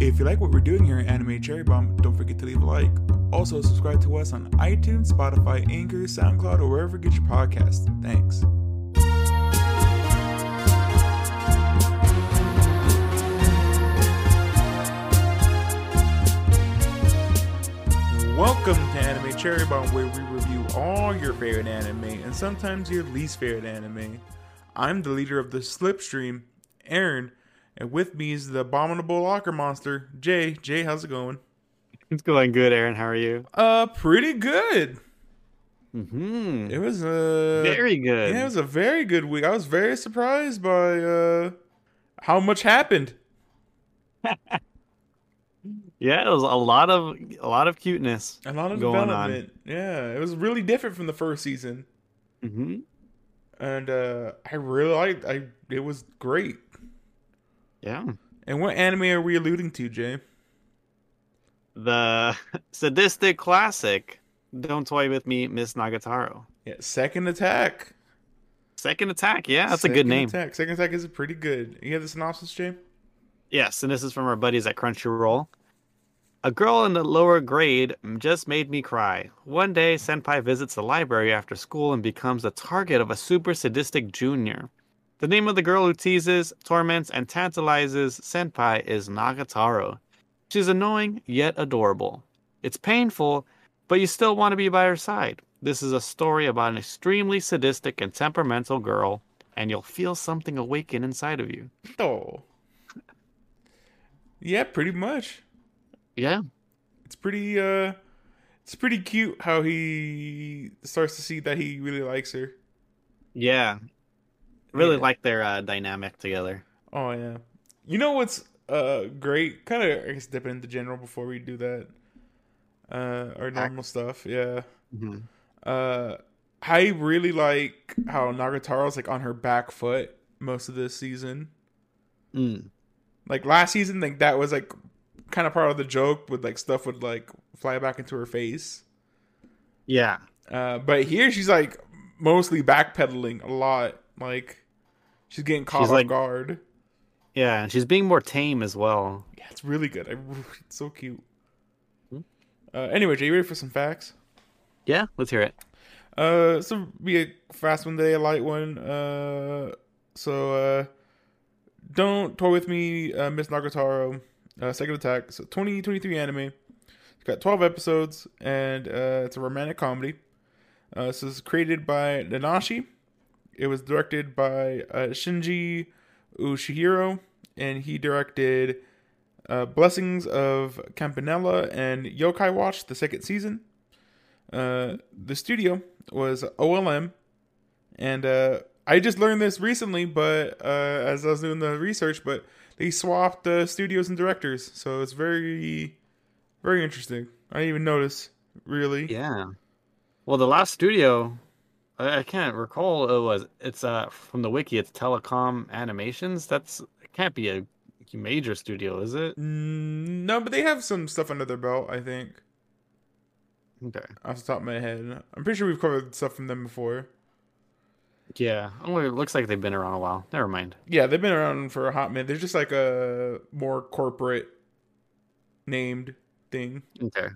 If you like what we're doing here at Anime Cherry Bomb, don't forget to leave a like. Also, subscribe to us on iTunes, Spotify, Anchor, SoundCloud, or wherever you get your podcasts. Thanks. Welcome to Anime Cherry Bomb, where we review all your favorite anime and sometimes your least favorite anime. I'm the leader of the Slipstream, Aaron, and with me is the abominable locker monster, Jay. Jay, how's it going? It's going good, Aaron. How are you? Uh, pretty good. Mm-hmm. It was a Very good. Yeah, it was a very good week. I was very surprised by uh how much happened. Yeah, it was a lot of a lot of cuteness. A lot of Going on. development. Yeah, it was really different from the first season, Mm-hmm. and uh I really liked. I it was great. Yeah. And what anime are we alluding to, Jay? The sadistic classic. Don't toy with me, Miss Nagatoro. Yeah, Second Attack. Second attack. Yeah, that's a good name. Attack. Second Attack is pretty good. You have the synopsis, Jay? Yes, and this is from our buddies at Crunchyroll. A girl in the lower grade just made me cry. One day, Senpai visits the library after school and becomes the target of a super sadistic junior. The name of the girl who teases, torments, and tantalizes Senpai is Nagatoro. She's annoying yet adorable. It's painful, but you still want to be by her side. This is a story about an extremely sadistic and temperamental girl, and you'll feel something awaken inside of you. Oh. Yeah, pretty much. Yeah, It's pretty uh it's pretty cute how he starts to see that he really likes her. Yeah. Really Yeah. like their uh, dynamic together. Oh yeah. You know what's uh great? Kind of I guess dipping into general before we do that. Uh our normal stuff. Yeah. Mm-hmm. Uh I really like how Nagatoro's like on her back foot most of this season. Mm. Like last season, like that was like kind of part of the joke with like stuff would like fly back into her face. Yeah. Uh, but here she's like mostly backpedaling a lot. Like she's getting caught She's off like- guard. Yeah, and she's being more tame as well. Yeah, it's really good. I, it's so cute. Hmm. Uh, anyway, Jay, you ready for some facts? Yeah, let's hear it. Uh, so be a fast one today, a light one. Uh, so uh, don't toy with me, uh, Miss Nagatoro. Uh, Second Attack. So 2023 anime. It's got 12 episodes, and uh, it's a romantic comedy. Uh, so it's created by Nanashi. It was directed by uh, Shinji Ushiro, and he directed uh, Blessings of Campanella and Yokai Watch, the second season. Uh, the studio was OLM, and uh, I just learned this recently, but uh, as I was doing the research, but they swapped the studios and directors, so it's very, very interesting. I didn't even notice, really. Yeah. Well, the last studio, I, I can't recall. It was it's uh from the wiki. It's Telecom Animations. That's it can't be a major studio, is it? Mm, no, but they have some stuff under their belt. I think Okay. off the top of my head, I'm pretty sure we've covered stuff from them before. Yeah. Oh, it looks like they've been around a while. Never mind. Yeah, they've been around for a hot minute. They're just like a more corporate named thing. Okay.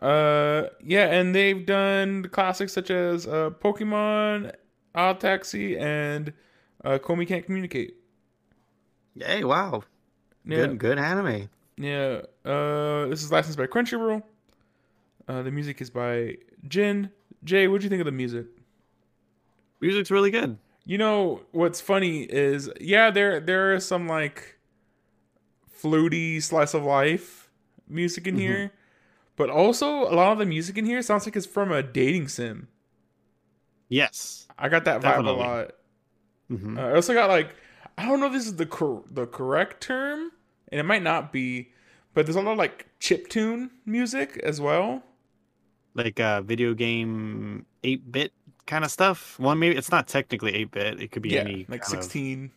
Uh, yeah, and they've done classics such as uh, Pokemon, Odd Taxi, and uh, Komi Can't Communicate. Hey, wow. Yeah, Good, good anime. yeah. Uh, this is licensed by Crunchyroll. Uh, the music is by Jin. Jay, what'd you think of the music? Music's really good. You know what's funny is yeah, there there are some like fluty slice of life music in Mhm. here, but also a lot of the music in here sounds like it's from a dating sim. Yes. I got that vibe a lot. hmm Uh, I also got like I don't know if this is the cor- the correct term, and it might not be, but there's a lot of like chip tune music as well. like uh video game 8 bit kind of stuff. Well, maybe it's not technically 8 bit. It could be yeah, any like kind of- 16,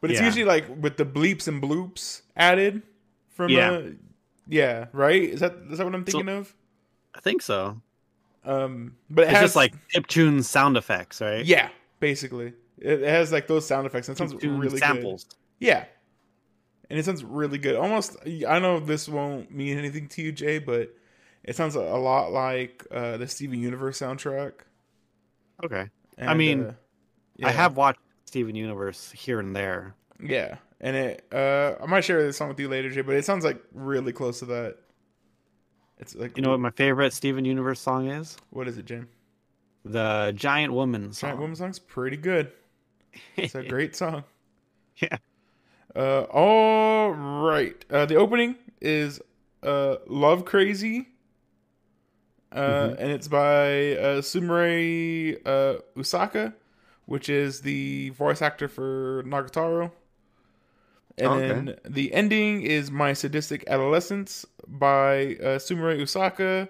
but it's Yeah. usually like with the bleeps and bloops added from Yeah. Yeah, right? Is that is that what I'm So- thinking of? I think so. Um, but it It's has just like chip tune sound effects, right? yeah, basically it, it has like those sound effects. And it sounds Chip tune really samples. good. Yeah, and it sounds really good. Almost, I know this won't mean anything to you, Jay, but it sounds a lot like uh, the Steven Universe soundtrack. Okay. And, I mean, uh, I have watched Steven Universe here and there. yeah, and it. Uh, I might share this song with you later, Jay, but it sounds like really close to that. It's like You know what my favorite Steven Universe song is? what is it, Jim? The Giant Woman song. Giant Woman song's pretty good. It's a great song. Yeah. Uh, all right. Uh, the opening is uh, "Love Crazy," uh, Mhm. and it's by uh, Sumire uh, Uesaka, which is the voice actor for Nagatoro. And okay. then the ending is "My Sadistic Adolescence" by uh, Sumire Uesaka,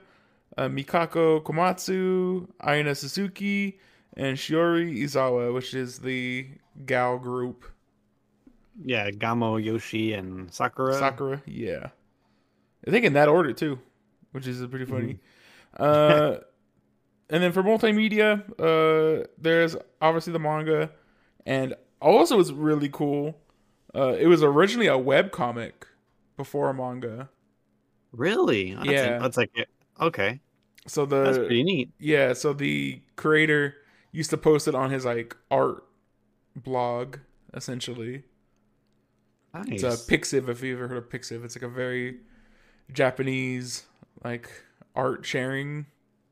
uh, Mikako Komatsu, Aina Suzuki, and Shiori Izawa, which is the gal group. yeah, Gamo, Yoshi, and Sakura. Sakura, yeah. I think in that order too, which is pretty funny. uh, and then for multimedia, uh, there's obviously the manga, and also it's really cool. Uh, it was originally a web comic before a manga, Really? That's Yeah. that's like okay. so the That's pretty neat. yeah, so the creator used to post it on his like art blog, essentially. Nice. It's a Pixiv. If you ever heard of Pixiv, it's like a very Japanese like art sharing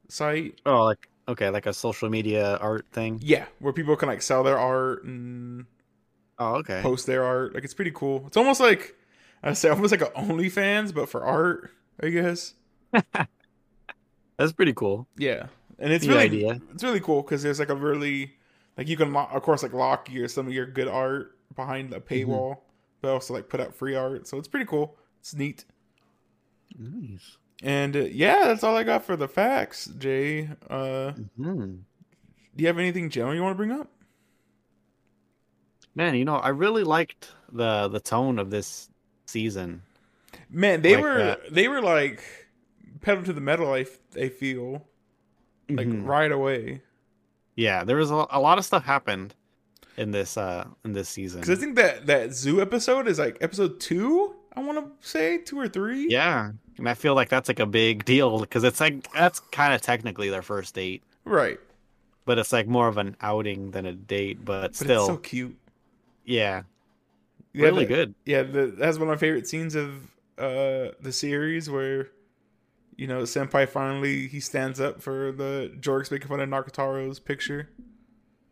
site. oh, like okay, like a social media art thing. Yeah, where people can like sell their art and Oh, okay. post their art. Like it's pretty cool. It's almost like I say almost like a OnlyFans, but for art, I guess. That's pretty cool. Yeah, and it's Neat really idea. it's really cool because there's like a really like you can lo- of course like lock your some of your good art behind a paywall, but also like put out free art. So it's pretty cool. It's neat. Nice. And uh, yeah, that's all I got for the facts, Jay. Uh, hmm do you have anything general you want to bring up? Man, you know, I really liked the the tone of this season. Man, they Like were that. they were like pedal to the metal. I, feel like Mhm. right away Yeah, there was a, a lot of stuff happened in this uh in this season. because I think that that zoo episode is like episode two. I want to say two or three. Yeah, and I feel like that's like a big deal because it's like that's kind of technically their first date, right. but it's like more of an outing than a date. But, But still, it's so cute. Yeah, Yeah, really the- good. Yeah, the, that's one of my favorite scenes of uh the series where you know senpai finally he stands up for the jorks making fun of Nagatoro's picture.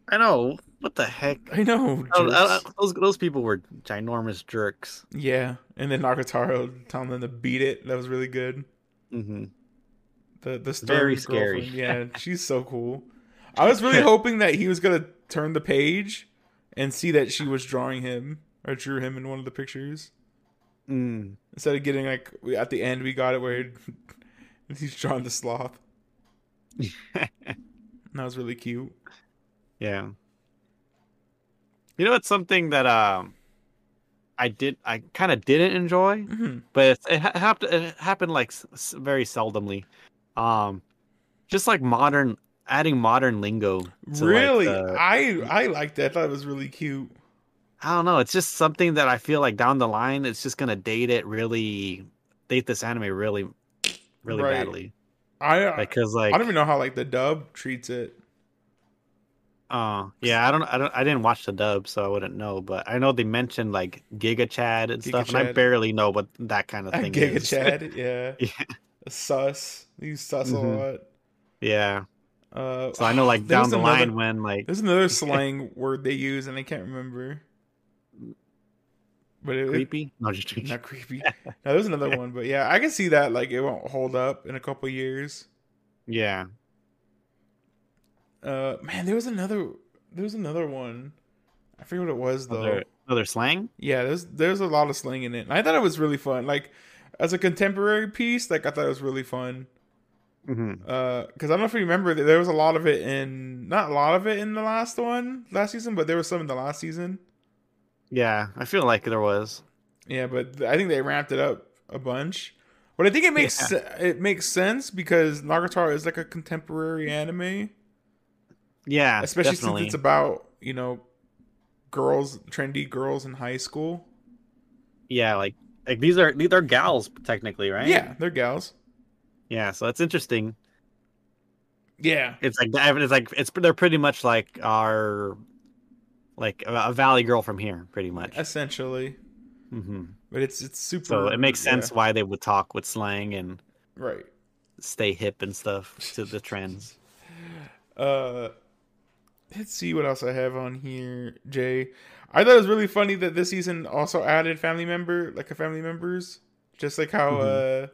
I know what the heck. I know. Oh, uh, jerks. those those people were ginormous jerks. Yeah, and then Nagatoro telling them to beat it. That was really good. hmm The the stern Very scary. girlfriend. Yeah, she's so cool. I was really hoping that he was gonna turn the page and see that she was drawing him or drew him in one of the pictures Mm. instead of getting like we- at the end we got it where he's drawing the sloth. That was really cute. Yeah. You know, it's something that um, I did, I kind of didn't enjoy, hmm but it, it ha- happened. It happened like s- very seldomly. Um, just like modern, adding modern lingo. to, like, Really, the- I I liked that. I thought it was really cute. I don't know. It's just something that I feel like down the line, it's just gonna date it really, date this anime really, really Right. badly. I Because like, I don't even know how like the dub treats it. Uh, yeah, I don't, I don't, I didn't watch the dub, so I wouldn't know. But I know they mentioned like Giga Chad and stuff, and I barely know what that kind of thing Giga is. Chad, yeah. Yeah. Sus. Use sus Mhm. a lot. yeah, Uh, so I know like down the another- line when like, There's another slang word they use, and I can't remember. But it, creepy. No, just not creepy. No, there's another one, but yeah, I can see that like it won't hold up in a couple years. yeah. Uh, man, there was another. There was another one. I forget what it was though. Another, another slang. Yeah, there's there's a lot of slang in it. And I thought it was really fun. Like as a contemporary piece, like I thought it was really fun. Mm-hmm. Uh, because I don't know if you remember, there was a lot of it in not a lot of it in the last one last season, but there was some in the last season. Yeah, I feel like there was. Yeah, but I think they ramped it up a bunch. But I think it makes se- it makes sense because Nagatoro is like a contemporary anime, Yeah, especially definitely. since it's about you know girls, trendy girls in high school. yeah, like like these are these are gals technically, right? Yeah, they're gals. Yeah, so it's interesting. Yeah, It's like it's like it's they're pretty much like our like a, a valley girl from here, pretty much. essentially. hmm But it's it's super. So it makes yeah, sense why they would talk with slang and right? stay hip and stuff to the trends. Uh, let's see what else I have on here. Jay, I thought it was really funny that this season also added family member, like a family members, just like how Mhm. uh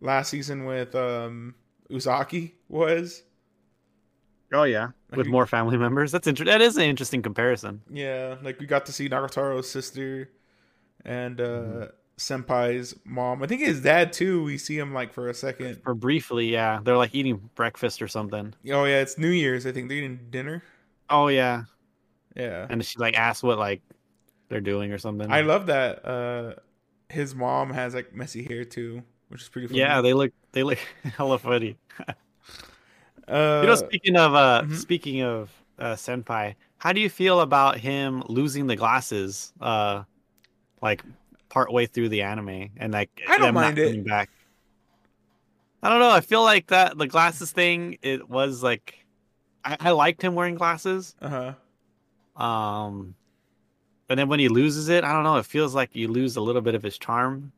last season with um Uzaki was. Oh yeah, with you- more family members. That's inter- That is an interesting comparison. Yeah, like we got to see Nagatoro's sister and uh Mhm. Senpai's mom. I think his dad too. We see him like for a second. For briefly, yeah, they're like eating breakfast or something. Oh yeah, it's New Year's. I think they're eating dinner. Oh yeah, Yeah, and she like asks what like they're doing or something. I love that. Uh, his mom has like messy hair too, which is pretty funny. yeah, they look they look hella funny. Uh, you know, speaking of uh, mhm. speaking of uh, senpai, how do you feel about him losing the glasses? Uh, like part way through the anime, and like I don't mind it. Back. I don't know. I feel like that the glasses thing. It was like, I, I liked him wearing glasses. uh huh. Um, and then when he loses it, I don't know. It feels like you lose a little bit of his charm.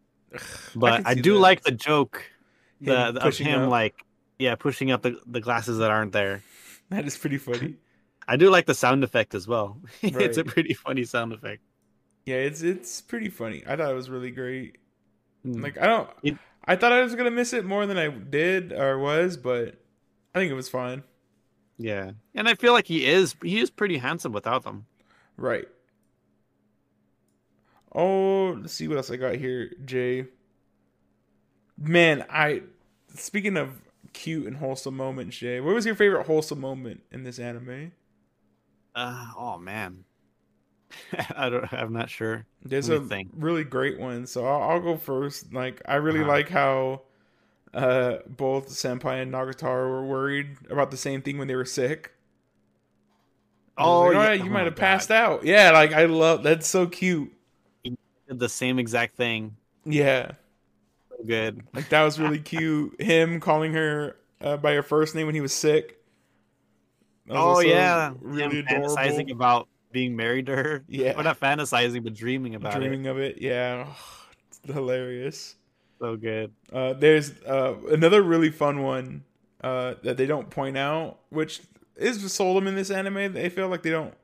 But I, do like the joke, the, Him the- of him up. like, yeah, pushing up the, the glasses that aren't there. that is pretty funny. I do like the sound effect as well. it's a pretty funny sound effect. Yeah, it's it's pretty funny. I thought it was really great. Mm. Like I don't. It- I thought I was gonna miss it more than I did or was, but I think it was fine. Yeah, and I feel like he is he is pretty handsome without them. Right. Oh, let's see what else I got here, Jay. Man, I speaking of cute and wholesome moments, Jay. What was your favorite wholesome moment in this anime? Uh, oh man, I don't. I'm not sure. There's a think. really great one, so I'll, I'll go first. Like, I really Uh-huh. like how uh, both Senpai and Nagatoro were worried about the same thing when they were sick. I was Oh, yeah. You Oh might have God. passed out. Yeah, like I love that's so cute. Did the same exact thing. Yeah, So good. like that was really cute. Him calling her uh, by her first name when he was sick. Was Oh yeah, really him fantasizing about being married to her. Yeah. or not fantasizing, but dreaming about Dreaming of it, yeah, it's hilarious. So good. Uh, there's uh, another really fun one uh, that they don't point out, which is seldom in this anime. They feel like they don't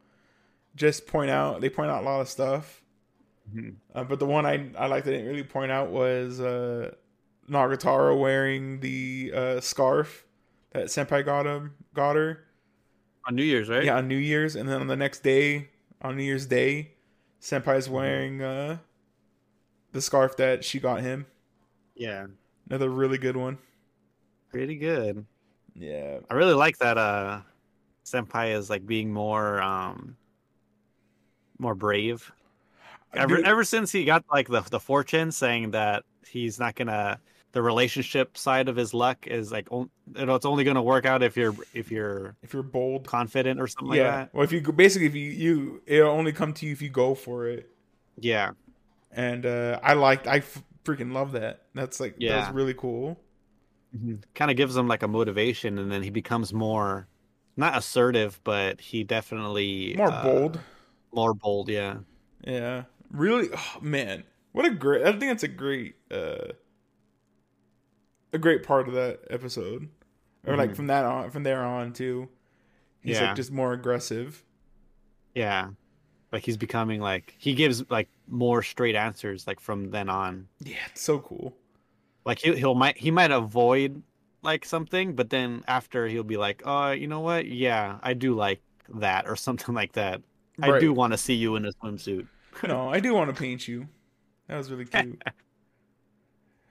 just point out; they point out a lot of stuff. Mhm. Uh, but the one I I like they didn't really point out was uh, Nagatoro wearing the uh, scarf that Senpai got him got her. On New Year's, right? Yeah, on New Year's, and then on the next day, on New Year's Day, Senpai's wearing uh, the scarf that she got him. Yeah. Another really good one. Pretty good. Yeah. I really like that uh Senpai is like being more um more brave. Ever Dude, ever since he got like the the fortune saying that he's not gonna the relationship side of his luck is like you know it's only gonna work out if you're if you're if you're bold, confident or something yeah. like that. Well, if you basically if you you it'll only come to you if you go for it. Yeah. And uh I liked I f- freaking love that. That's like Yeah. that's really cool. Kind of gives him like a motivation and then he becomes more not assertive, but he definitely More uh, bold. More bold, yeah. Yeah. Really oh, man. What a great I think that's a great uh a great part of that episode. Or like Mhm. from that on from there on too. He's Yeah. like just more aggressive. Yeah. Like he's becoming like he gives like more straight answers like from then on. Yeah, it's so cool. Like he he'll might he might avoid like something, but then after he'll be like, "Uh, you know what? Yeah, I do like that or something like that. I do want to see you in a swimsuit." no, I do want to paint you. That was really cute.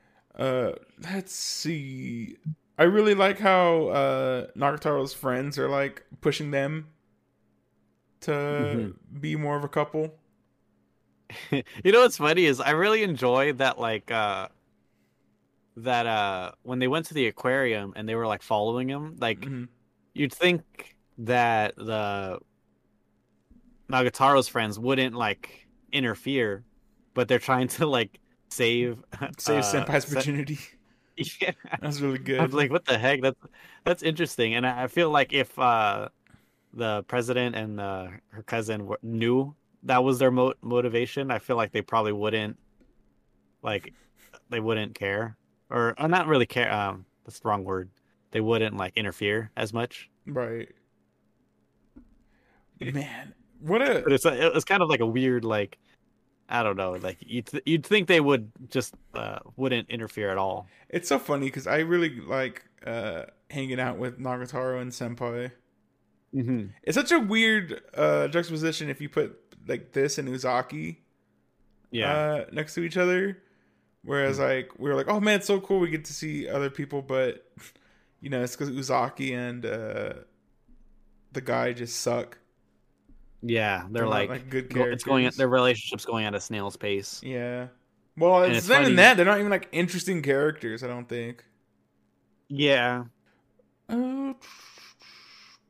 uh, let's see. I really like how uh Nagatoro's friends are like pushing them to Mm-hmm. be more of a couple. you know what's funny is I really enjoy that like uh that uh when they went to the aquarium and they were like following him, like Mhm. you'd think that the Nagatoro's friends wouldn't like interfere, but they're trying to like save Save uh, Senpai's virginity. Yeah. That's really good. I'm like, what the heck? That's that's interesting, and I feel like if uh, the president and uh, her cousin knew that was their mo- motivation, I feel like they probably wouldn't, like, they wouldn't care, or, or not really care. Um, that's the wrong word. They wouldn't like interfere as much. right. Man, what a But it's a, it's kind of like a weird like, I don't know, like you'd th- you'd think they would just uh, wouldn't interfere at all. It's so funny because I really like uh, hanging out with Nagatoro and Senpai. Mm-hmm. It's such a weird uh, juxtaposition if you put like this and Uzaki Yeah, uh, next to each other. Whereas like we were like, oh man, it's so cool we get to see other people, but you know it's because Uzaki and uh, the guy just suck. Yeah, they're, not, like, like, good go- it's going their relationship's going at a snail's pace. Yeah. Well, And it's, it's not even that. They're not even like interesting characters. I don't think. Yeah, Uh,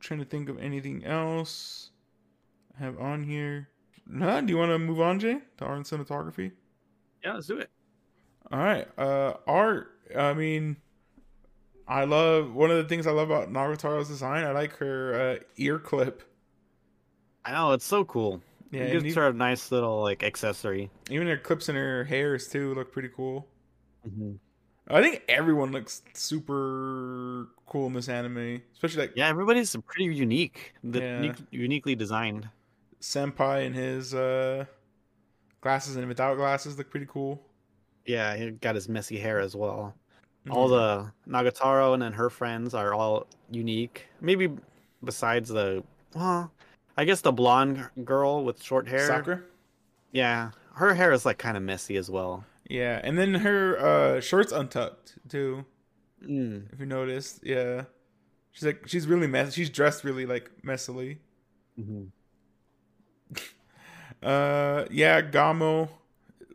trying to think of anything else I have on here. Nah, do you want to move on, Jay, to art and cinematography? yeah, let's do it. All right. Uh, art. I mean, I love one of the things I love about Nagatoro's design. I like her uh, ear clip. I know it's so cool. Yeah, it gives her a nice little like accessory. even her clips in her hairs too look pretty cool. Mm-hmm. I think everyone looks super cool in this anime, especially like Yeah, everybody's pretty unique. The, Yeah. unique, uniquely designed. Senpai and his uh, glasses and without glasses look pretty cool. Yeah, he got his messy hair as well. All the Nagatoro and then her friends are all unique. Maybe besides the well, I guess the blonde girl with short hair. Sakura. Yeah, her hair is like kind of messy as well. Yeah, and then her uh, shorts untucked too. Mm. If you noticed, yeah, she's like she's really messy. She's dressed really like messily. hmm Uh, yeah, Gamo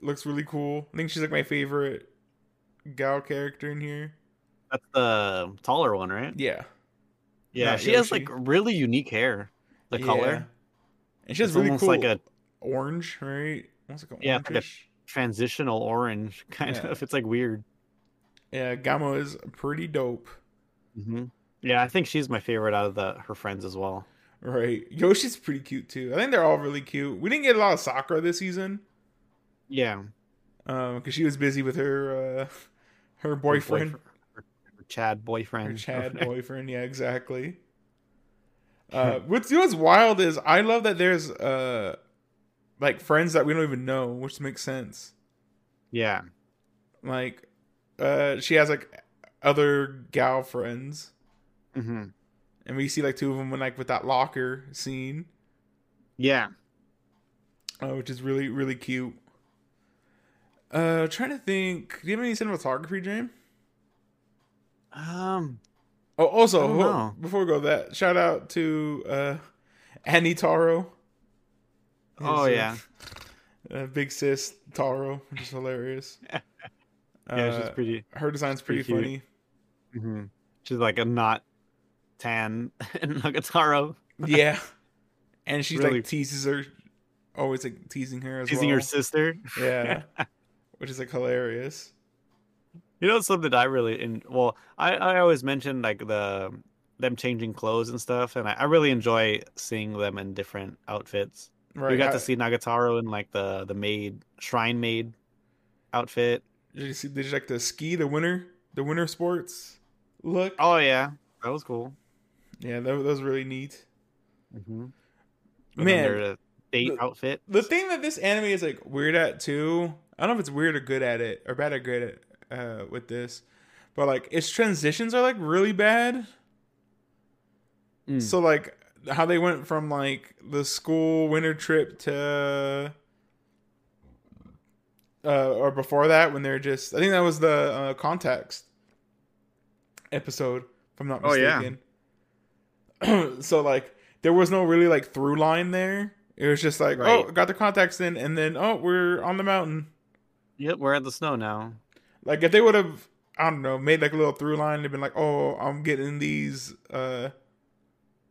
looks really cool. I think she's like my favorite Gal character in here. That's the taller one, right? Yeah, Yeah, Not she has like really unique hair. The Yeah. color, and she has it's really almost cool like a orange, right? Almost like an Yeah, it's like a- transitional orange kind Yeah. of. It's like weird. Yeah, Gamo is pretty dope. hmm Yeah, I think she's my favorite out of the her friends as well. Right, Yoshi's pretty cute too. I think they're all really cute. We didn't get a lot of Sakura this season, Yeah, um, because she was busy with her uh, her Her boyfriend. her, her Chad boyfriend, Her Chad boyfriend, yeah, exactly. Uh, what's you know what's wild is I love that there's uh like friends that we don't even know, which makes sense. yeah, Like, uh, she has like other gal friends, hmm and we see like two of them when like with that locker scene, yeah. uh, which is really really cute. Uh, trying to think. Do you have any cinematography, James? Um, Oh, also, ho- before we go that, shout out to uh, Annie Taro. oh His, uh, yeah, uh, big sis Taro, which is hilarious. yeah. Uh, she's pretty. her design's pretty, pretty funny. hmm She's like a not tan Nagatoro, Yeah, and she's Really- like teases her, always like teasing her as teasing well. her sister. Yeah, which is like hilarious. You know something that I really in well, I, I always mention like the them changing clothes and stuff, and I, I really enjoy seeing them in different outfits. Right? we got how- to see Nagatoro in like the the maid shrine maid outfit. Did you see? Did you like the ski, the winter, the winter sports look? Oh yeah, that was cool. Yeah, that, that was really neat. Mm-hmm. Man, the date the- outfit. the thing that this anime is like weird at too. I don't know if it's weird or good at it, or bad or good at uh, with this, but like its transitions are like really bad. Mm. So like how they went from like the school winter trip to uh or before that when they're just I think that was the uh, context episode if I'm not mistaken. Oh, yeah. so like there was no really like through line there. It was just like, Right. oh, got the contacts in and then oh, we're on the mountain. Yep, we're at the snow now. Like if they would have I don't know, made like a little through line, they've been like, "Oh, I'm getting these uh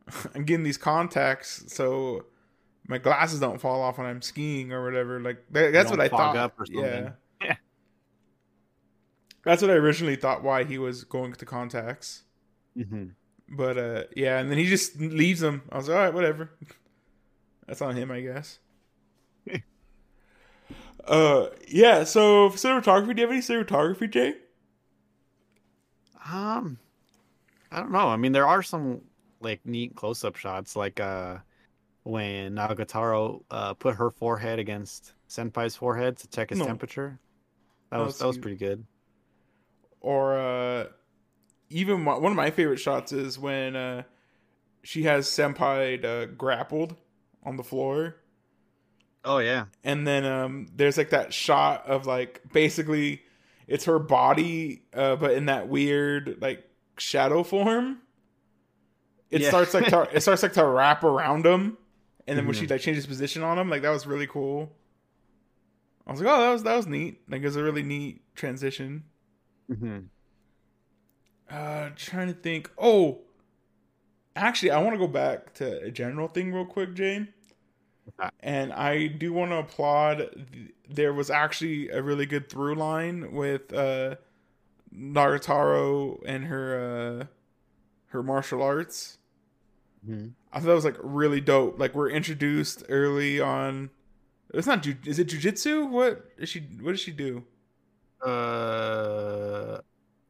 I'm getting these contacts, so my glasses don't fall off when I'm skiing or whatever. Like that, that's what I thought. up or. Yeah. Yeah. That's what I originally thought why he was going to contacts. hmm But uh yeah, and then he just leaves them. I was like, all right, whatever. That's on him, I guess. Uh yeah, so for cinematography, do you have any cinematography, Jay? Um, I don't know. I mean, there are some like neat close-up shots, like uh, when Nagatoro uh put her forehead against Senpai's forehead to check his No. temperature. That That was was that was pretty good. Or uh even my, one of my favorite shots is when uh she has Senpai uh, grappled on the floor. Oh yeah, and then um there's like that shot of like basically it's her body uh but in that weird like shadow form it Yeah. starts like to, it starts like to wrap around him and then when she Mhm. like changes position on him like that was really cool i was like oh that was that was neat like it was a really neat transition Mm-hmm. uh trying to think oh actually i want to go back to a general thing real quick jane. And i do want to applaud there was actually a really good through line with uh nagatoro and her uh her martial arts hmm i thought that was like really dope like we're introduced early on it's not ju- is it jujitsu what is she what does she do Uh,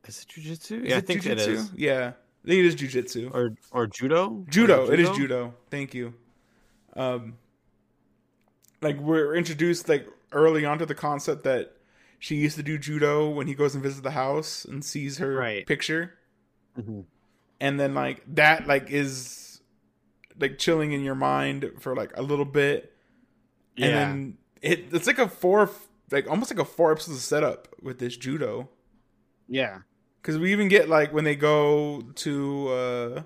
is it jujitsu? Yeah, I think it jujitsu? is. yeah i think it is jujitsu Or or judo? judo. Or It is judo. Thank you. Um, like we're introduced like early on to the concept that she used to do judo when he goes and visits the house and sees her Right. picture, Mhm. and then like that like is like chilling in your mind for like a little bit, Yeah. and then it it's like a four like almost like a four episode setup with this judo. yeah. Because we even get like when they go to uh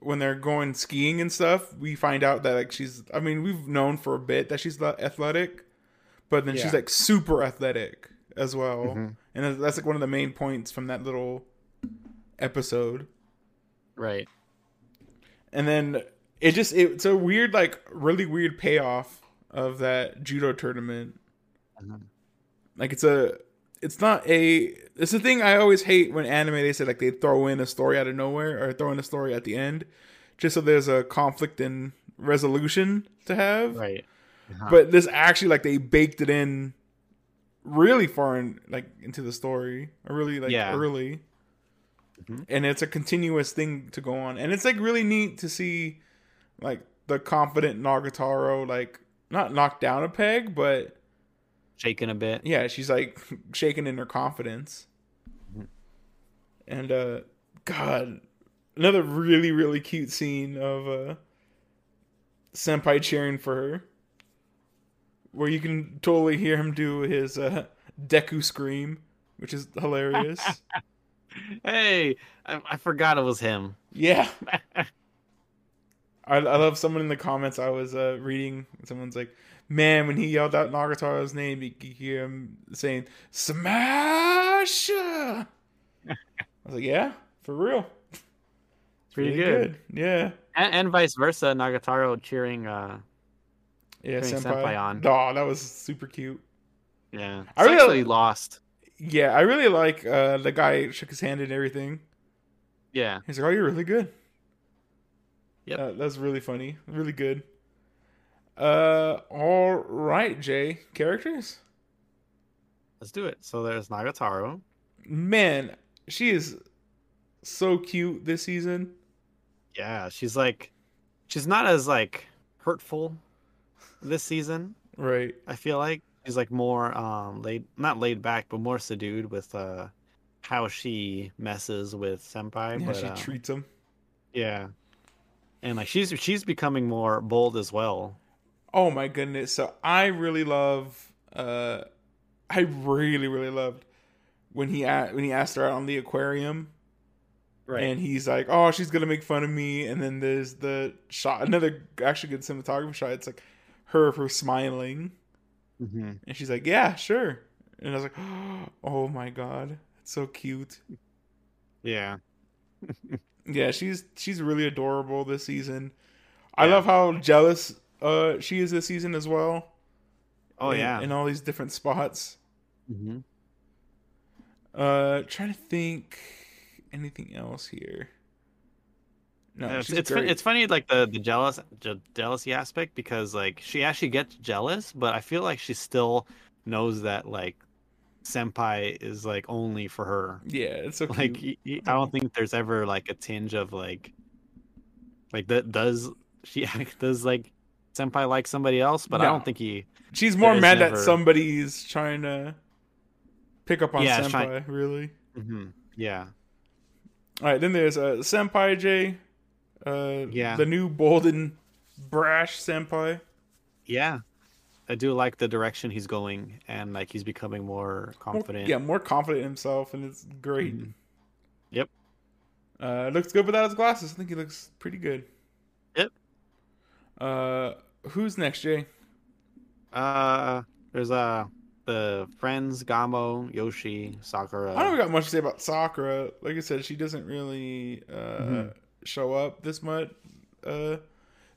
when they're going skiing and stuff, we find out that like she's I mean, we've known for a bit that she's athletic, but then she's like super athletic as well. Mhm. And that's- like one of the main points from that little episode. Right. And then it just it's a weird like really weird payoff of that judo tournament. Mhm. Like it's a it's not a it's the thing I always hate when anime they say like they throw in a story out of nowhere or throw in a story at the end just so there's a conflict and resolution to have. Right. Uh-huh. But this actually like they baked it in really far in like into the story or really like Yeah. early. Mhm. And it's a continuous thing to go on. And it's like really neat to see like the confident Nagatoro like not knock down a peg, but shaking a bit. yeah, she's like shaking in her confidence. Mhm. And uh God, another really, really cute scene of uh Senpai cheering for her. Where you can totally hear him do his uh Deku scream, which is hilarious. Hey, I, I forgot it was him. yeah. I, I love someone in the comments I was uh, reading. Someone's like, "Man, when he yelled out Nagatoro's name, you could hear him saying Smash!" I was like, "Yeah, for real, It's Pretty really good. Yeah, And, and vice versa, Nagatoro cheering. Uh, yeah, Cheering senpai. Senpai on. Oh, that was super cute. yeah, I it's really- actually lost. Yeah, I really like uh, the guy shook his hand and everything. Yeah, He's like, "Oh, you're really good." Yeah, Uh, that's really funny. Really good. Uh, all right, Jay. Characters. let's do it. So there's Nagatoro. Man, she is so cute this season. Yeah, she's like, she's not as like hurtful this season. Right. I feel like she's like more um laid, not laid back, but more subdued with uh how she messes with Senpai. Yeah, but she uh, treats him. yeah, and like she's she's becoming more bold as well. Oh my goodness. So I really love uh I really really loved when he a- when he asked her out on the aquarium Right. and he's like, "Oh, she's going to make fun of me." And then there's the shot another actually good cinematography shot. It's like her her smiling hmm and she's like, "Yeah, sure." And I was like, "Oh my god. It's so cute." Yeah. Yeah, she's she's really adorable this season. I love how jealous uh she is this season as well. Oh in, yeah. in all these different spots. hmm Uh, trying to think anything else here. No, it's it's, fun- it's funny like the the jealous je- jealousy aspect because like she actually gets jealous, but I feel like she still knows that like senpai is like only for her. yeah, it's so Like y- y- I don't think there's ever like a tinge of like like that does she act does like senpai like somebody else, but I don't think he She's more is mad that never- somebody's trying to pick up on Yeah, senpai. trying- Really. Mhm. yeah. All right, then there's uh, senpai J. Uh, Yeah. the new bold and brash senpai. Yeah. I do like the direction he's going and like he's becoming more More- confident. yeah, more confident in himself, and it's great. Mhm. Yep. Uh, looks good without his glasses. I think he looks pretty good. Yep. Uh, who's next, Jay? Uh, there's uh the friends Gamo, Yoshi, Sakura. I don't got much to say about Sakura. Like I said, she doesn't really uh, Mhm. show up this much. Uh,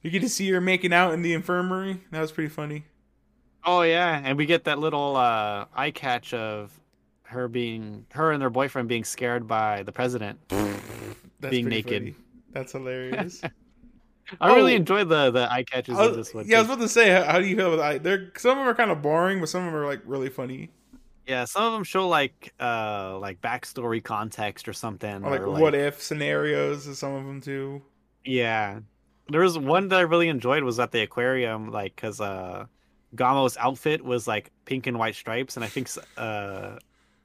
you get to see her making out in the infirmary. That was pretty funny. Oh yeah, and we get that little uh eye catch of her being her and their boyfriend being scared by the president. That's Being naked. funny. That's hilarious. I really Oh. enjoy the the eye catches of this one. yeah, I was about to say, how, how do you feel about that? They're some of them are kind of boring, but some of them are like really funny. yeah, some of them show like uh like backstory context or something. Or like, or, what if scenarios. Some of them too. Yeah, there was one that I really enjoyed was at the aquarium, like because uh, Gamo's outfit was like pink and white stripes, and I think s- uh,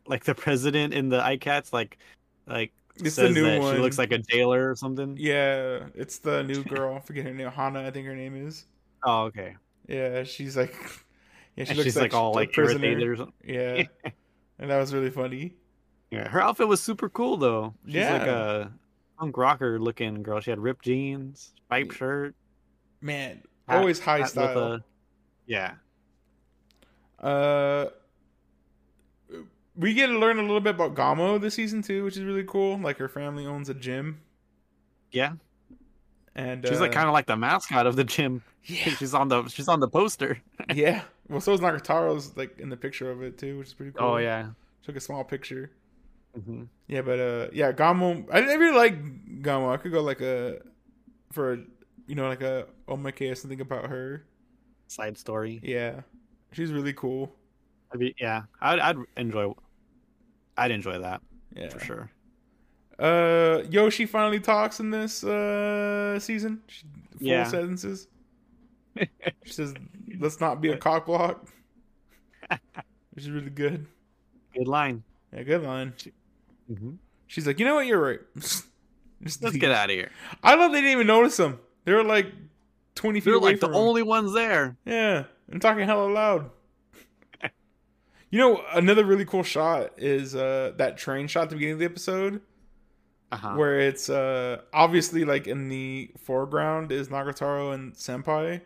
like the president in the iCats like like It's the new one. she looks like a jailer or something. Yeah, it's the new girl. I forget her name. Hana, I think her name is. Oh, okay. Yeah, she's like, yeah, she And looks she's like, all like prisoner. irritated or something. Yeah, and that was really funny. Yeah, her outfit was super cool though. She's like Yeah. a punk rocker looking girl. She had ripped jeans, Yeah. shirt, Man, always high style. a- yeah. Uh, we get to learn a little bit about Gamo this season too, which is really cool. Like her family owns a gym, Yeah, and she's like uh, kind of like the mascot of the gym. yeah, She's on the she's on the poster. yeah. Well, so is Nagatoro's like in the picture of it too, which is pretty cool. Oh yeah. took a small picture. hmm Yeah, but uh, yeah, Gamo. I, I really like Gamo. I could go like a for a, you know like a omake or something about her. Side story. Yeah, she's really cool. I mean, yeah, I'd I'd enjoy. I'd enjoy that Yeah. for sure. Uh, Yoshi finally talks in this uh season. She, full Yeah. sentences. she says, "Let's not be a cock block," which is really good. Good line. Yeah, good line. Mm-hmm. She's like, "You know what? You're right." Just Let's leave. get out of here. I love they didn't even notice them. They were like twenty feet They're like the him. only ones there. Yeah, I'm talking hella loud. You know, another really cool shot is uh that train shot at the beginning of the episode. Uh huh. where it's uh obviously like in the foreground is Nagatoro and Senpai,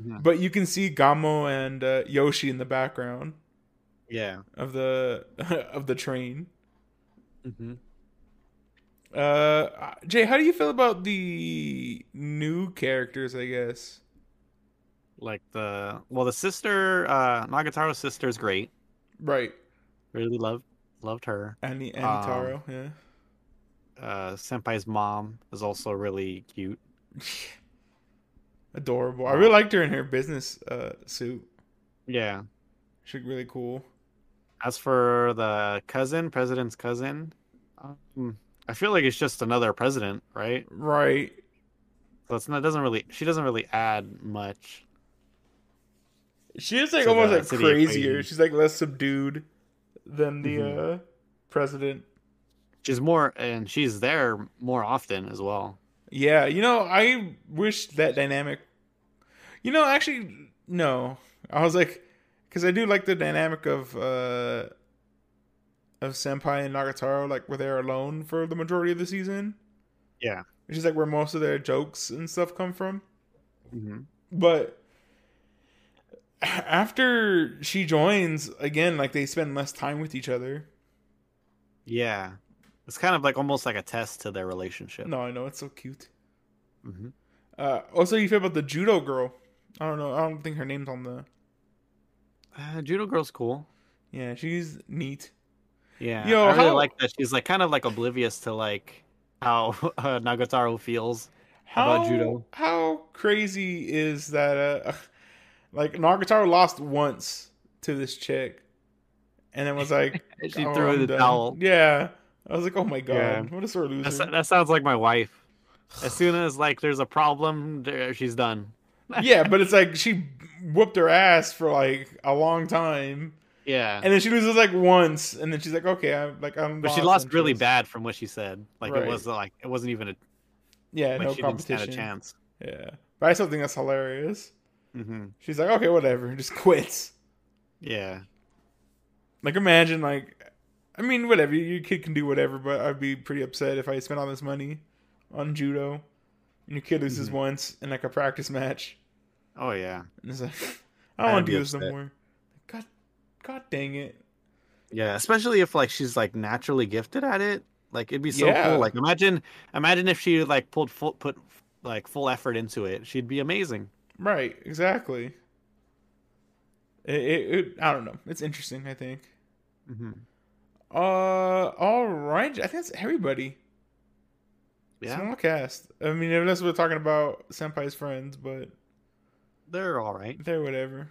Mhm. but you can see Gamo and uh, Yoshi in the background Yeah. of the of the train. hmm Uh, Jay, how do you feel about the new characters? I guess. Like the well, the sister, uh, Nagatoro's sister is great. Right, Really loved loved her. Annie Annie Um, Taro, yeah. Uh, Senpai's mom is also really cute. Adorable. I really liked her in her business uh suit. Yeah. She looked really cool. As for the cousin, president's cousin, um, I feel like it's just another president, right? Right. So it's not doesn't really she doesn't really add much. She is like To almost like crazier. She's like less subdued than the Mhm. uh president. She's more and she's there more often as well. Yeah, you know, I wish that dynamic. You know, actually, no. I was like, because I do like the dynamic of uh of Senpai and Nagatoro, like where they're alone for the majority of the season, Yeah. which is like where most of their jokes and stuff come from. Mm-hmm. But after she joins again, like they spend less time with each other. Yeah. It's kind of like almost like a test to their relationship. No, I know it's so cute. hmm Uh, also, you feel about the judo girl. I don't know. I don't think her name's on the. Uh, Judo Girl's cool. Yeah, she's neat. Yeah, Yo, I really how- like that. She's like kind of like oblivious to like how uh, Nagatoro feels. How about judo? How crazy is that? Uh, like Nagatoro lost once to this chick, and then was like, she "Oh, threw I'm the done." towel. Yeah, I was like, oh my god, Yeah. what a sore loser. That's, that sounds like my wife. As soon as like there's a problem, she's done. yeah, but it's like she whooped her ass for like a long time, Yeah, and then she loses like once, and then she's like, okay, I'm like I'm. but she lost really interest. bad from what she said. Like Right. it was like it wasn't even a Yeah, like no she didn't stand a chance. Yeah, but I still think that's hilarious. Hmm She's like, okay, whatever, just quits. Yeah, Like imagine like I mean whatever, your kid can do whatever, but I'd be pretty upset if I spent all this money on judo and your kid loses Mhm. once in like a practice match. oh yeah, And it's like I don't want to do this more. God god dang it. yeah. Especially if like she's like naturally gifted at it. Like it'd be so Yeah. cool. Like imagine, imagine if she like pulled full put like full effort into it. She'd be amazing. Right, exactly. It, it, it I don't know. It's interesting, I think. hmm Uh all right. I think that's everybody. Yeah, Small cast. I mean, unless we're talking about Senpai's friends, but they're all right. they're whatever.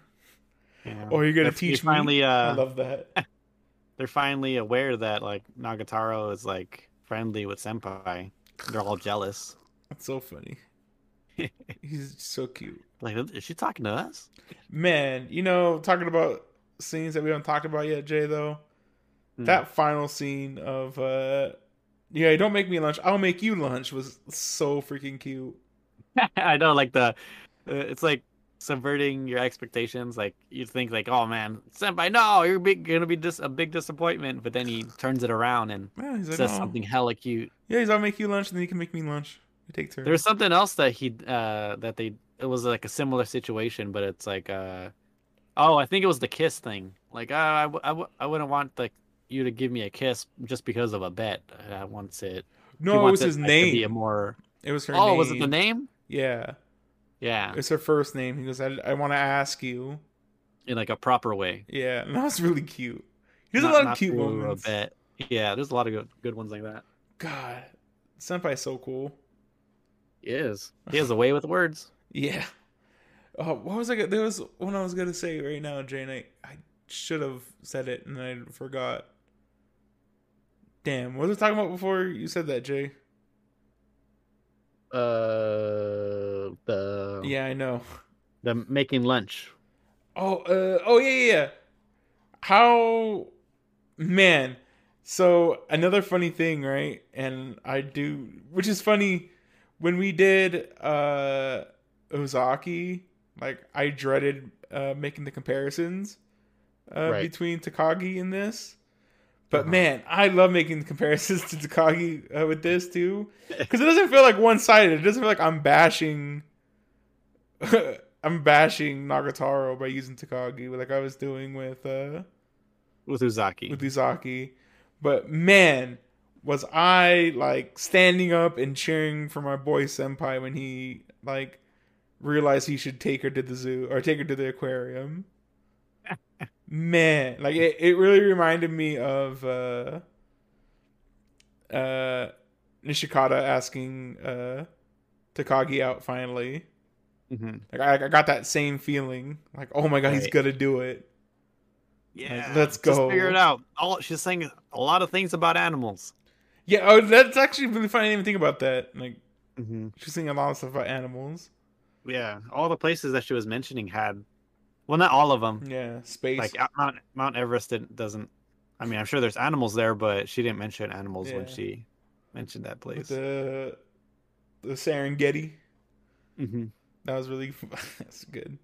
Yeah. Oh, you're gonna They're- teach they're finally, me? I Uh, love that. they're finally aware that like Nagatoro is like friendly with Senpai. They're all jealous. That's so funny. He's so cute. Like, is she talking to us? Man, you know, talking about scenes that we haven't talked about yet, Jay, though. Hmm. That final scene of, uh, yeah, don't make me lunch, I'll make you lunch was so freaking cute. I know, like the, uh, it's like subverting your expectations. Like you think, like, oh man, Senpai, no, you're big, gonna be dis- a big disappointment. But then he turns it around and Yeah, he's like, says "Oh." something hella cute. Yeah, he's, I'll make you lunch, and then you can make me lunch. We take turns. There's something else that he, uh, that they, it was like a similar situation, but it's like, uh, oh, I think it was the kiss thing. Like, uh, I, w- I, w- I wouldn't want like you to give me a kiss just because of a bet. I want it. no, it wants was his like, to be a name. more. It was her Oh, name. was it the name? Yeah, Yeah, it's her first name. He goes, I, I want to ask you. in like a proper way. Yeah, and that was really cute. He has a lot of cute moments. A bet. Yeah, there's a lot of good, good ones like that. God, Senpai's so cool. He is. He has a way with words. Yeah. Oh, what was I? Gonna, there was one I was gonna say right now, Jane. I, I should have said it and I forgot. Damn, what was I talking about before you said that, Jay? Uh, the Yeah, I know. the making lunch. Oh, uh, oh yeah, yeah, yeah. How, man. So another funny thing, right? And I do, which is funny. When we did uh Uzaki, like I dreaded uh making the comparisons uh Right. between Takagi and this. But Uh-huh. man, I love making the comparisons to Takagi uh, with this too, because it doesn't feel like one sided. It doesn't feel like I'm bashing. I'm bashing Nagatoro by using Takagi, like I was doing with uh with Uzaki. with Izaki. But man, was I like standing up and cheering for my boy Senpai when he like realized he should take her to the zoo or take her to the aquarium. man, like it, it really reminded me of uh uh Nishikata asking uh Takagi out finally. hmm Like I, I got that same feeling. Like, oh my god, he's gonna do it. Yeah, let's Just go. figure it out. All she's saying a lot of things about animals. Yeah, oh, that's actually really funny. I didn't even think about that. Like, hmm she's saying a lot of stuff about animals. Yeah, all the places that she was mentioning had, well, not all of them. Yeah, space. Like Mount Mount Everest didn't, doesn't. I mean, I'm sure there's animals there, but she didn't mention animals when she mentioned that with place. the the Serengeti. hmm That was really that's good.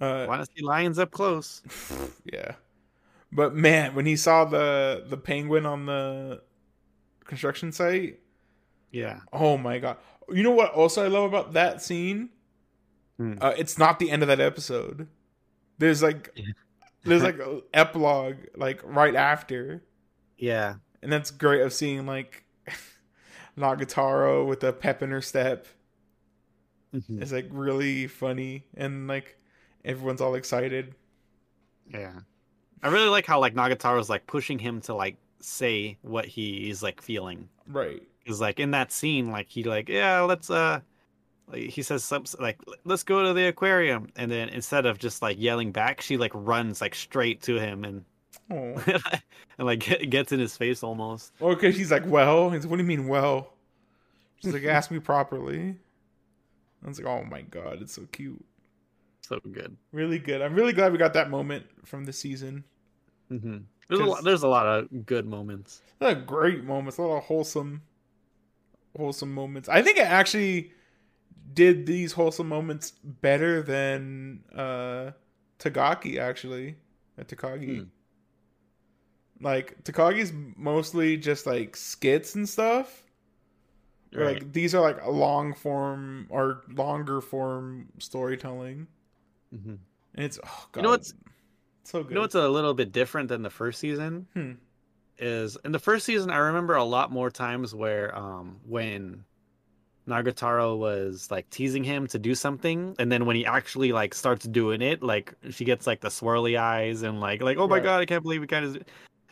Uh, Want to see lions up close? yeah, but man, when he saw the the penguin on the construction site, Yeah. oh my god! You know what? Also, I love about that scene. Hmm. Uh, it's not the end of that episode. There's like, there's like an epilogue like right after. Yeah. and that's great of seeing like Nagatoro with a pep in her step. Mhm. is like really funny and like everyone's all excited. Yeah. I really like how like Nagatoro's like pushing him to like say what he is like feeling. Right. Is like in that scene, like he like, yeah, let's uh like he says something like let's go to the aquarium and then instead of just like yelling back, she like runs like straight to him and Oh. and like get, gets in his face almost. Okay, she's like, well. He's what do you mean, well? She's like, ask me properly. I was like, oh my god, it's so cute. So good. Really good. I'm really glad we got that moment from the season. hmm There's a lot, there's a lot of good moments. A lot of great moments, a lot of wholesome, wholesome moments. I think it actually did these wholesome moments better than uh Tagaki actually. At Takagi. Hmm. Like Takagi's mostly just like skits and stuff. Right. Like these are like a long form or longer form storytelling, hmm and it's oh god, You know what's- so good. You know what's a little bit different than the first season? Hmm. Is in the first season, I remember a lot more times where um when Nagatoro was like teasing him to do something, and then when he actually like starts doing it, like she gets like the swirly eyes and like like oh my Right. god, I can't believe we kind of.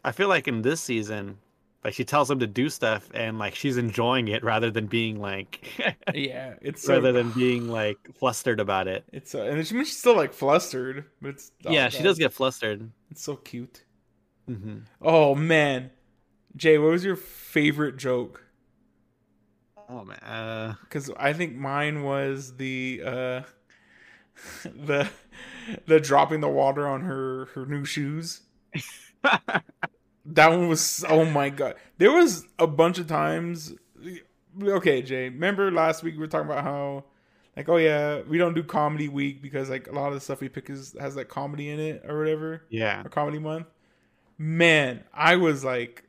I feel like in this season, like she tells him to do stuff and like she's enjoying it rather than being like yeah, it's so, rather than being like flustered about it. it's so, and she, she's still like flustered, but it's yeah, she does get flustered. It's so cute. hmm Oh man, Jay, what was your favorite joke? Oh man. Uh, Because I think mine was the uh the the dropping the water on her her new shoes. That one was oh my god. There was a bunch of times. Okay, Jay. Remember last week we were talking about how, like, oh yeah, we don't do comedy week because like a lot of the stuff we pick is has like comedy in it or whatever, yeah. or comedy month. Man, I was like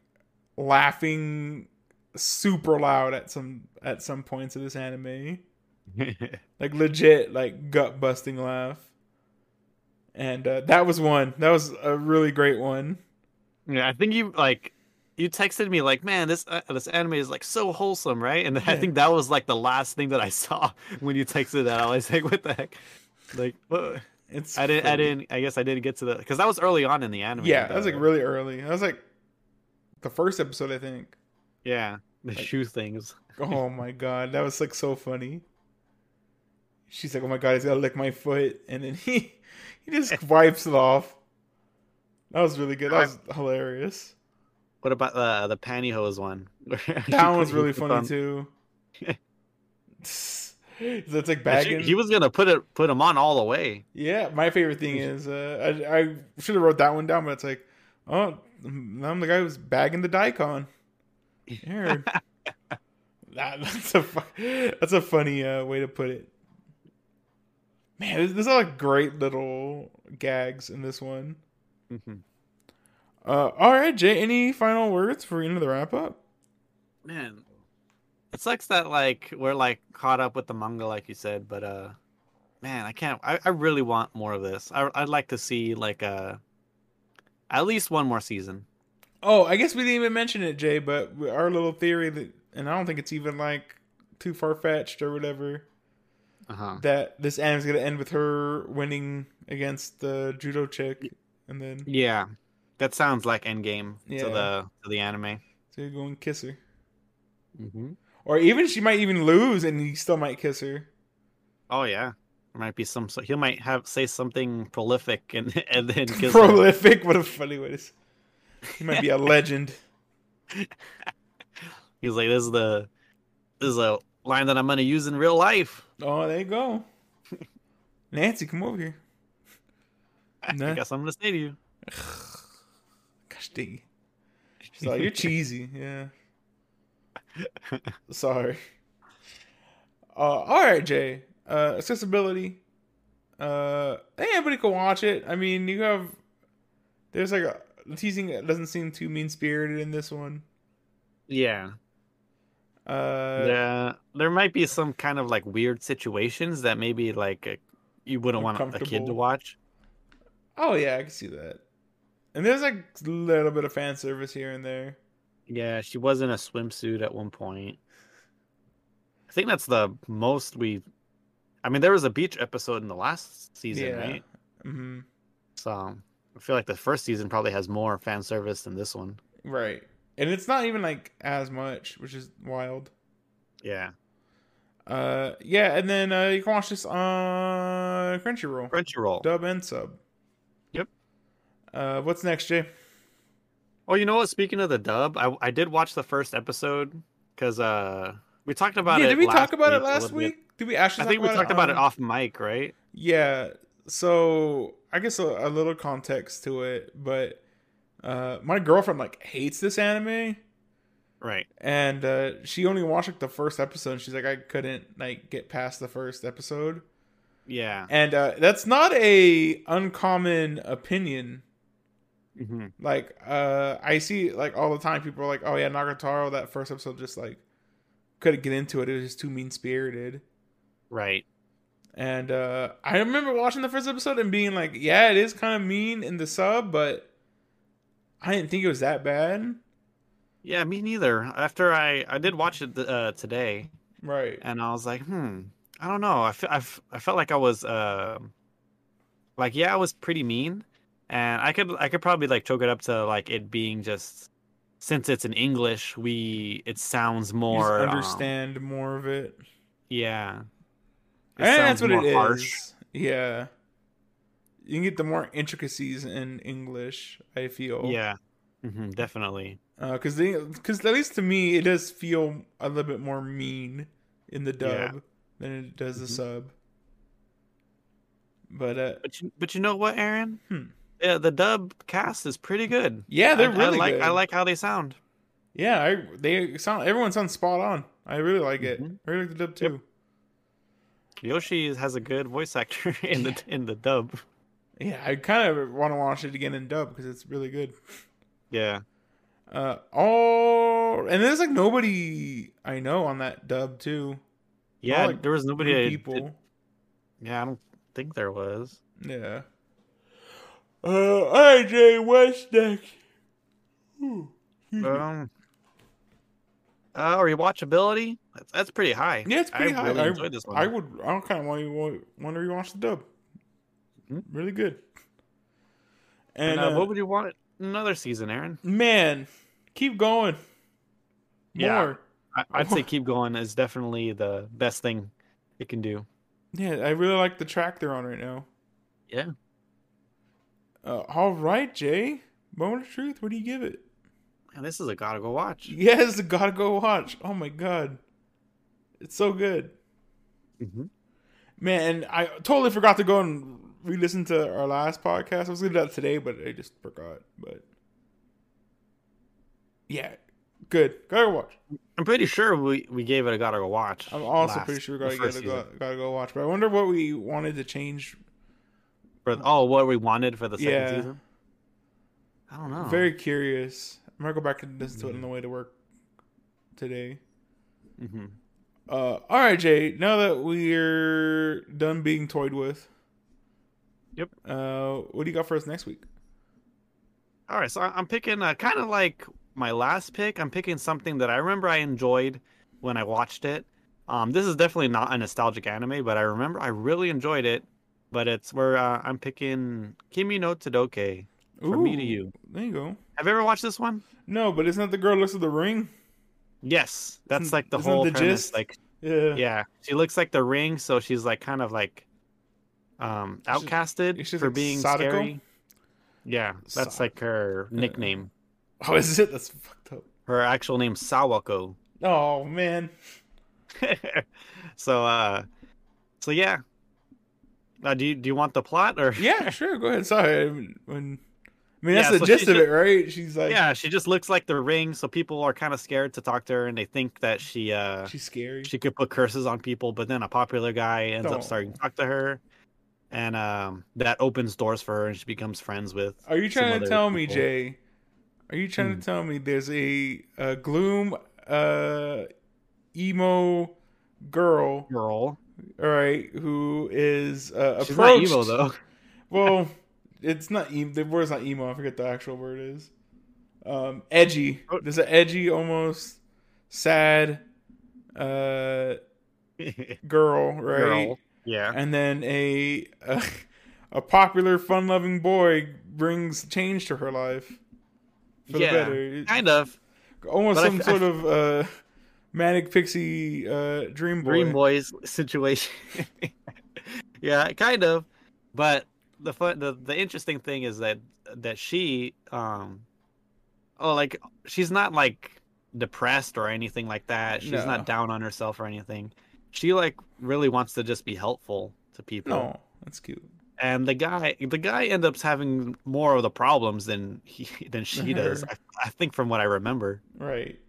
laughing super loud at some at some points of this anime, like legit, like gut busting laugh. And uh, that was one. That was a really great one. Yeah, I think you like you texted me like, "Man, this uh, this anime is like so wholesome, right?" And I think that was like the last thing that I saw when you texted that. I was like, "What the heck?" Like, what? It's I didn't. I didn't. I guess I didn't get to the because that was early on in the anime. Yeah, that was like really early. That was like the first episode, I think. yeah the like- shoe things. Oh my god, that was like so funny. She's like, "Oh my god, he's gonna lick my foot," and then he he just wipes it off. That was really good. That was hilarious. What about the the pantyhose one? That one was really funny too. That's like bagging. He was gonna put it put him on all the way. Yeah, my favorite thing is uh, I, I should have wrote that one down, but it's like, oh, I'm the guy who's bagging the daikon. Yeah. that, that's a fu- that's a funny uh, way to put it. Man, there's, there's a lot of great little gags in this one. Mhm. Uh, all right, Jay. Any final words for into the wrap up? Man, it sucks that like we're like caught up with the manga, like you said, but uh, man, I can't. I, I really want more of this. I I'd like to see like uh, at least one more season. Oh, I guess we didn't even mention it, Jay. But our little theory that, and I don't think it's even like too far fetched or whatever. Uh huh. that this anime's gonna end with her winning against the judo chick, and then Yeah, that sounds like Endgame Yeah. to the to the anime. so go and kiss her, Mm-hmm. or even she might even lose and he still might kiss her. Oh yeah, there might be some. So he might have say something prolific and and then kiss her. Prolific, what a funny way to. s- He might be a legend. He's like, this is the this is a line that I'm gonna use in real life. Oh, there you go. Nancy, come over here. I Nah. guess I'm gonna say to you. Gosh dang. She's like, you're cheesy. Yeah. Sorry. Uh, all right, Jay. Uh, accessibility. Uh, anybody can watch it. I mean, you have. There's like a the teasing doesn't seem too mean spirited in this one. Yeah. Uh, yeah, there might be some kind of like weird situations that maybe like uh, you wouldn't want a kid to watch. Oh yeah, I can see that. And there's like a little bit of fan service here and there. Yeah, she was in a swimsuit at one point. I think that's the most we I mean, there was a beach episode in the last season, Yeah. right? hmm So I feel like the first season probably has more fan service than this one. Right. And it's not even like as much, which is wild. Yeah. Uh, yeah, and then uh, you can watch this on Crunchyroll, Crunchyroll. dub and sub. Uh, what's next, Jay? Oh, you know what? Speaking of the dub, I I did watch the first episode because uh we talked about it. yeah, it. did we last talk about it week a last little bit. week? Did we actually? I think we talked about it off mic, right? Yeah. So I guess a, a little context to it, but uh, my girlfriend like hates this anime, Right. and uh, she only watched like the first episode. And she's like, I couldn't like get past the first episode, Yeah. and uh, that's not a uncommon opinion. Hmm Like, uh, I see like all the time people are like, "Oh yeah, Nagatoro, that first episode just like couldn't get into it. It was just too mean spirited." Right. And uh, I remember watching the first episode and being like, "Yeah, it is kind of mean in the sub, but I didn't think it was that bad." Yeah, me neither. After I I did watch it uh, today, Right. and I was like, hmm, I don't know. I fe- I, f- I felt like I was uh, like yeah, I was pretty mean, and I could I could probably like choke it up to like it being just since it's in English, we it sounds more um, understand more of it. yeah. It and that's what it is. more harsh. Yeah. You can get the more intricacies in English. I feel. Yeah, hmm definitely. Because because at least to me, it does feel a little bit more mean in the dub Yeah. than it does the Mhm. sub. But uh, But you, but you know what, Aaron? Hmm. Yeah, the dub cast is pretty good. yeah, they're I, really I like good. I like how they sound. Yeah, I they sound everyone sounds spot on. I really like it. Mhm. I really like the dub too. Yoshi has a good voice actor in the in the dub. Yeah, I kind of want to watch it again in dub because it's really good. Yeah. Uh, oh, and there's like nobody I know on that dub too. Yeah, like, there was nobody. People. yeah, I don't think there was. Yeah. Uh, Jay. What's next? Ooh. Um. Uh, rewatchability. That's that's pretty high. Yeah, it's pretty I high. Really I, enjoyed this one. I would. I kind of want to want to rewatch the dub. Mhm. Really good. and And uh, uh, what would you want another season, Aaron? man, keep going. Yeah. More. I, I'd say keep going is definitely the best thing it can do. Yeah, I really like the track they're on right now. Yeah. Uh, all right, Jay. Moment of truth. What do you give it? And this is a gotta go watch. Yes, gotta go watch. Oh my god, it's so good, hmm man. I totally forgot to go and re-listen to our last podcast. I was gonna do that today, but I just forgot. But yeah, good. Gotta go watch. I'm pretty sure we, we gave it a gotta go watch. I'm also last- pretty sure we the gotta gotta go, season. gotta go watch. But I wonder what we wanted to change. For, oh, what we wanted for the second Yeah. season? I don't know. Very curious. I'm gonna go back and listen to it on the way to work today. Mm-hmm. Uh, all right, Jay. Now that we're done being toyed with, Yep. Uh, what do you got for us next week? All right, so I- I'm picking uh, kind of like my last pick. I'm picking something that I remember I enjoyed when I watched it. Um, this is definitely not a nostalgic anime, but I remember I really enjoyed it. But it's where uh, I'm picking Kimi no Todoke from Me to You. There you go. Have you ever watched this one? No, but isn't that the girl who looks at the ring? Yes, that's Isn't- like the whole the premise. gist? Like, Yeah. yeah, she looks like the ring, so she's like kind of like um outcasted she's for like being Sadako? scary. Yeah, that's Sa- like her nickname. Oh, is it? That's fucked up. Her actual name Sawako. Oh man. so uh so yeah. Uh, do you do you want the plot or Yeah, sure. Go ahead. Sorry. I mean, when, I mean that's Yeah, the so gist of should- it, right? She's like, yeah, she just looks like the ring, so people are kind of scared to talk to her, and they think that she uh she's scary. she could put curses on people. But then a popular guy ends Oh. up starting to talk to her, and um that opens doors for her, and she becomes friends with. Are you trying to tell me. Jay? Are you trying Hmm. to tell me there's a, a gloom, uh, emo girl, Girl, all right, who is uh, she's not approached? evil though. Well, it's not emo. The word's not emo. I forget the actual word is. Um, edgy. Oh. There's an edgy, almost sad, uh, girl, right? Girl. Yeah. and then a a, a popular, fun-loving boy brings change to her life for Yeah, the better. Kind of. almost But some I sort of uh, manic pixie uh, dream boy. Dream Boys situation. yeah, kind of. But the fun, the the interesting thing is that that she, um, oh, like she's not like depressed or anything like that. She's No. not down on herself or anything. She like really wants to just be helpful to people. No, that's cute. And the guy, the guy ends up having more of the problems than he than she does. I, I think from what I remember. Right.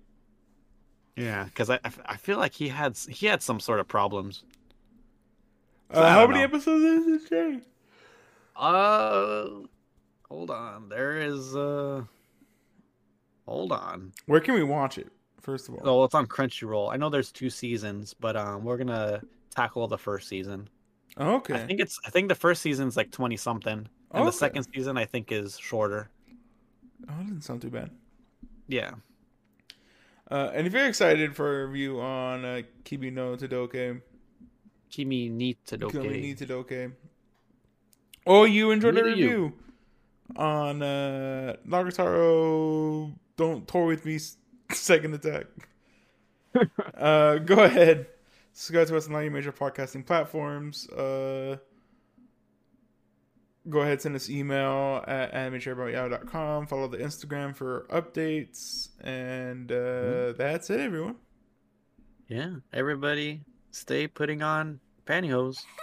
Yeah, because I I feel like he had he had some sort of problems. So Uh, how many know. episodes is this show? Uh, hold on. There is uh, hold on. Where can we watch it? First of all, Oh, it's on Crunchyroll. I know there's two seasons, but um, we're gonna tackle the first season. Oh, okay. I think it's I think the first season's like twenty something, and Okay. the second season I think is shorter. Oh, that doesn't sound too bad. Yeah. Uh, and if you're excited for a review on uh, Kimi no Todoke, Kimi ni Kimi ni Todoke. Todoke, or you enjoyed the Me to you. review on uh, Nagatoro Don't Toy With Me Second Attack, uh, go ahead. Subscribe to us on all your major podcasting platforms. Uh, go ahead, send us email at animateaboutyow.com. Follow the Instagram for updates. And uh, Mm-hmm. that's it, everyone. Yeah. Everybody, stay putting on pantyhose.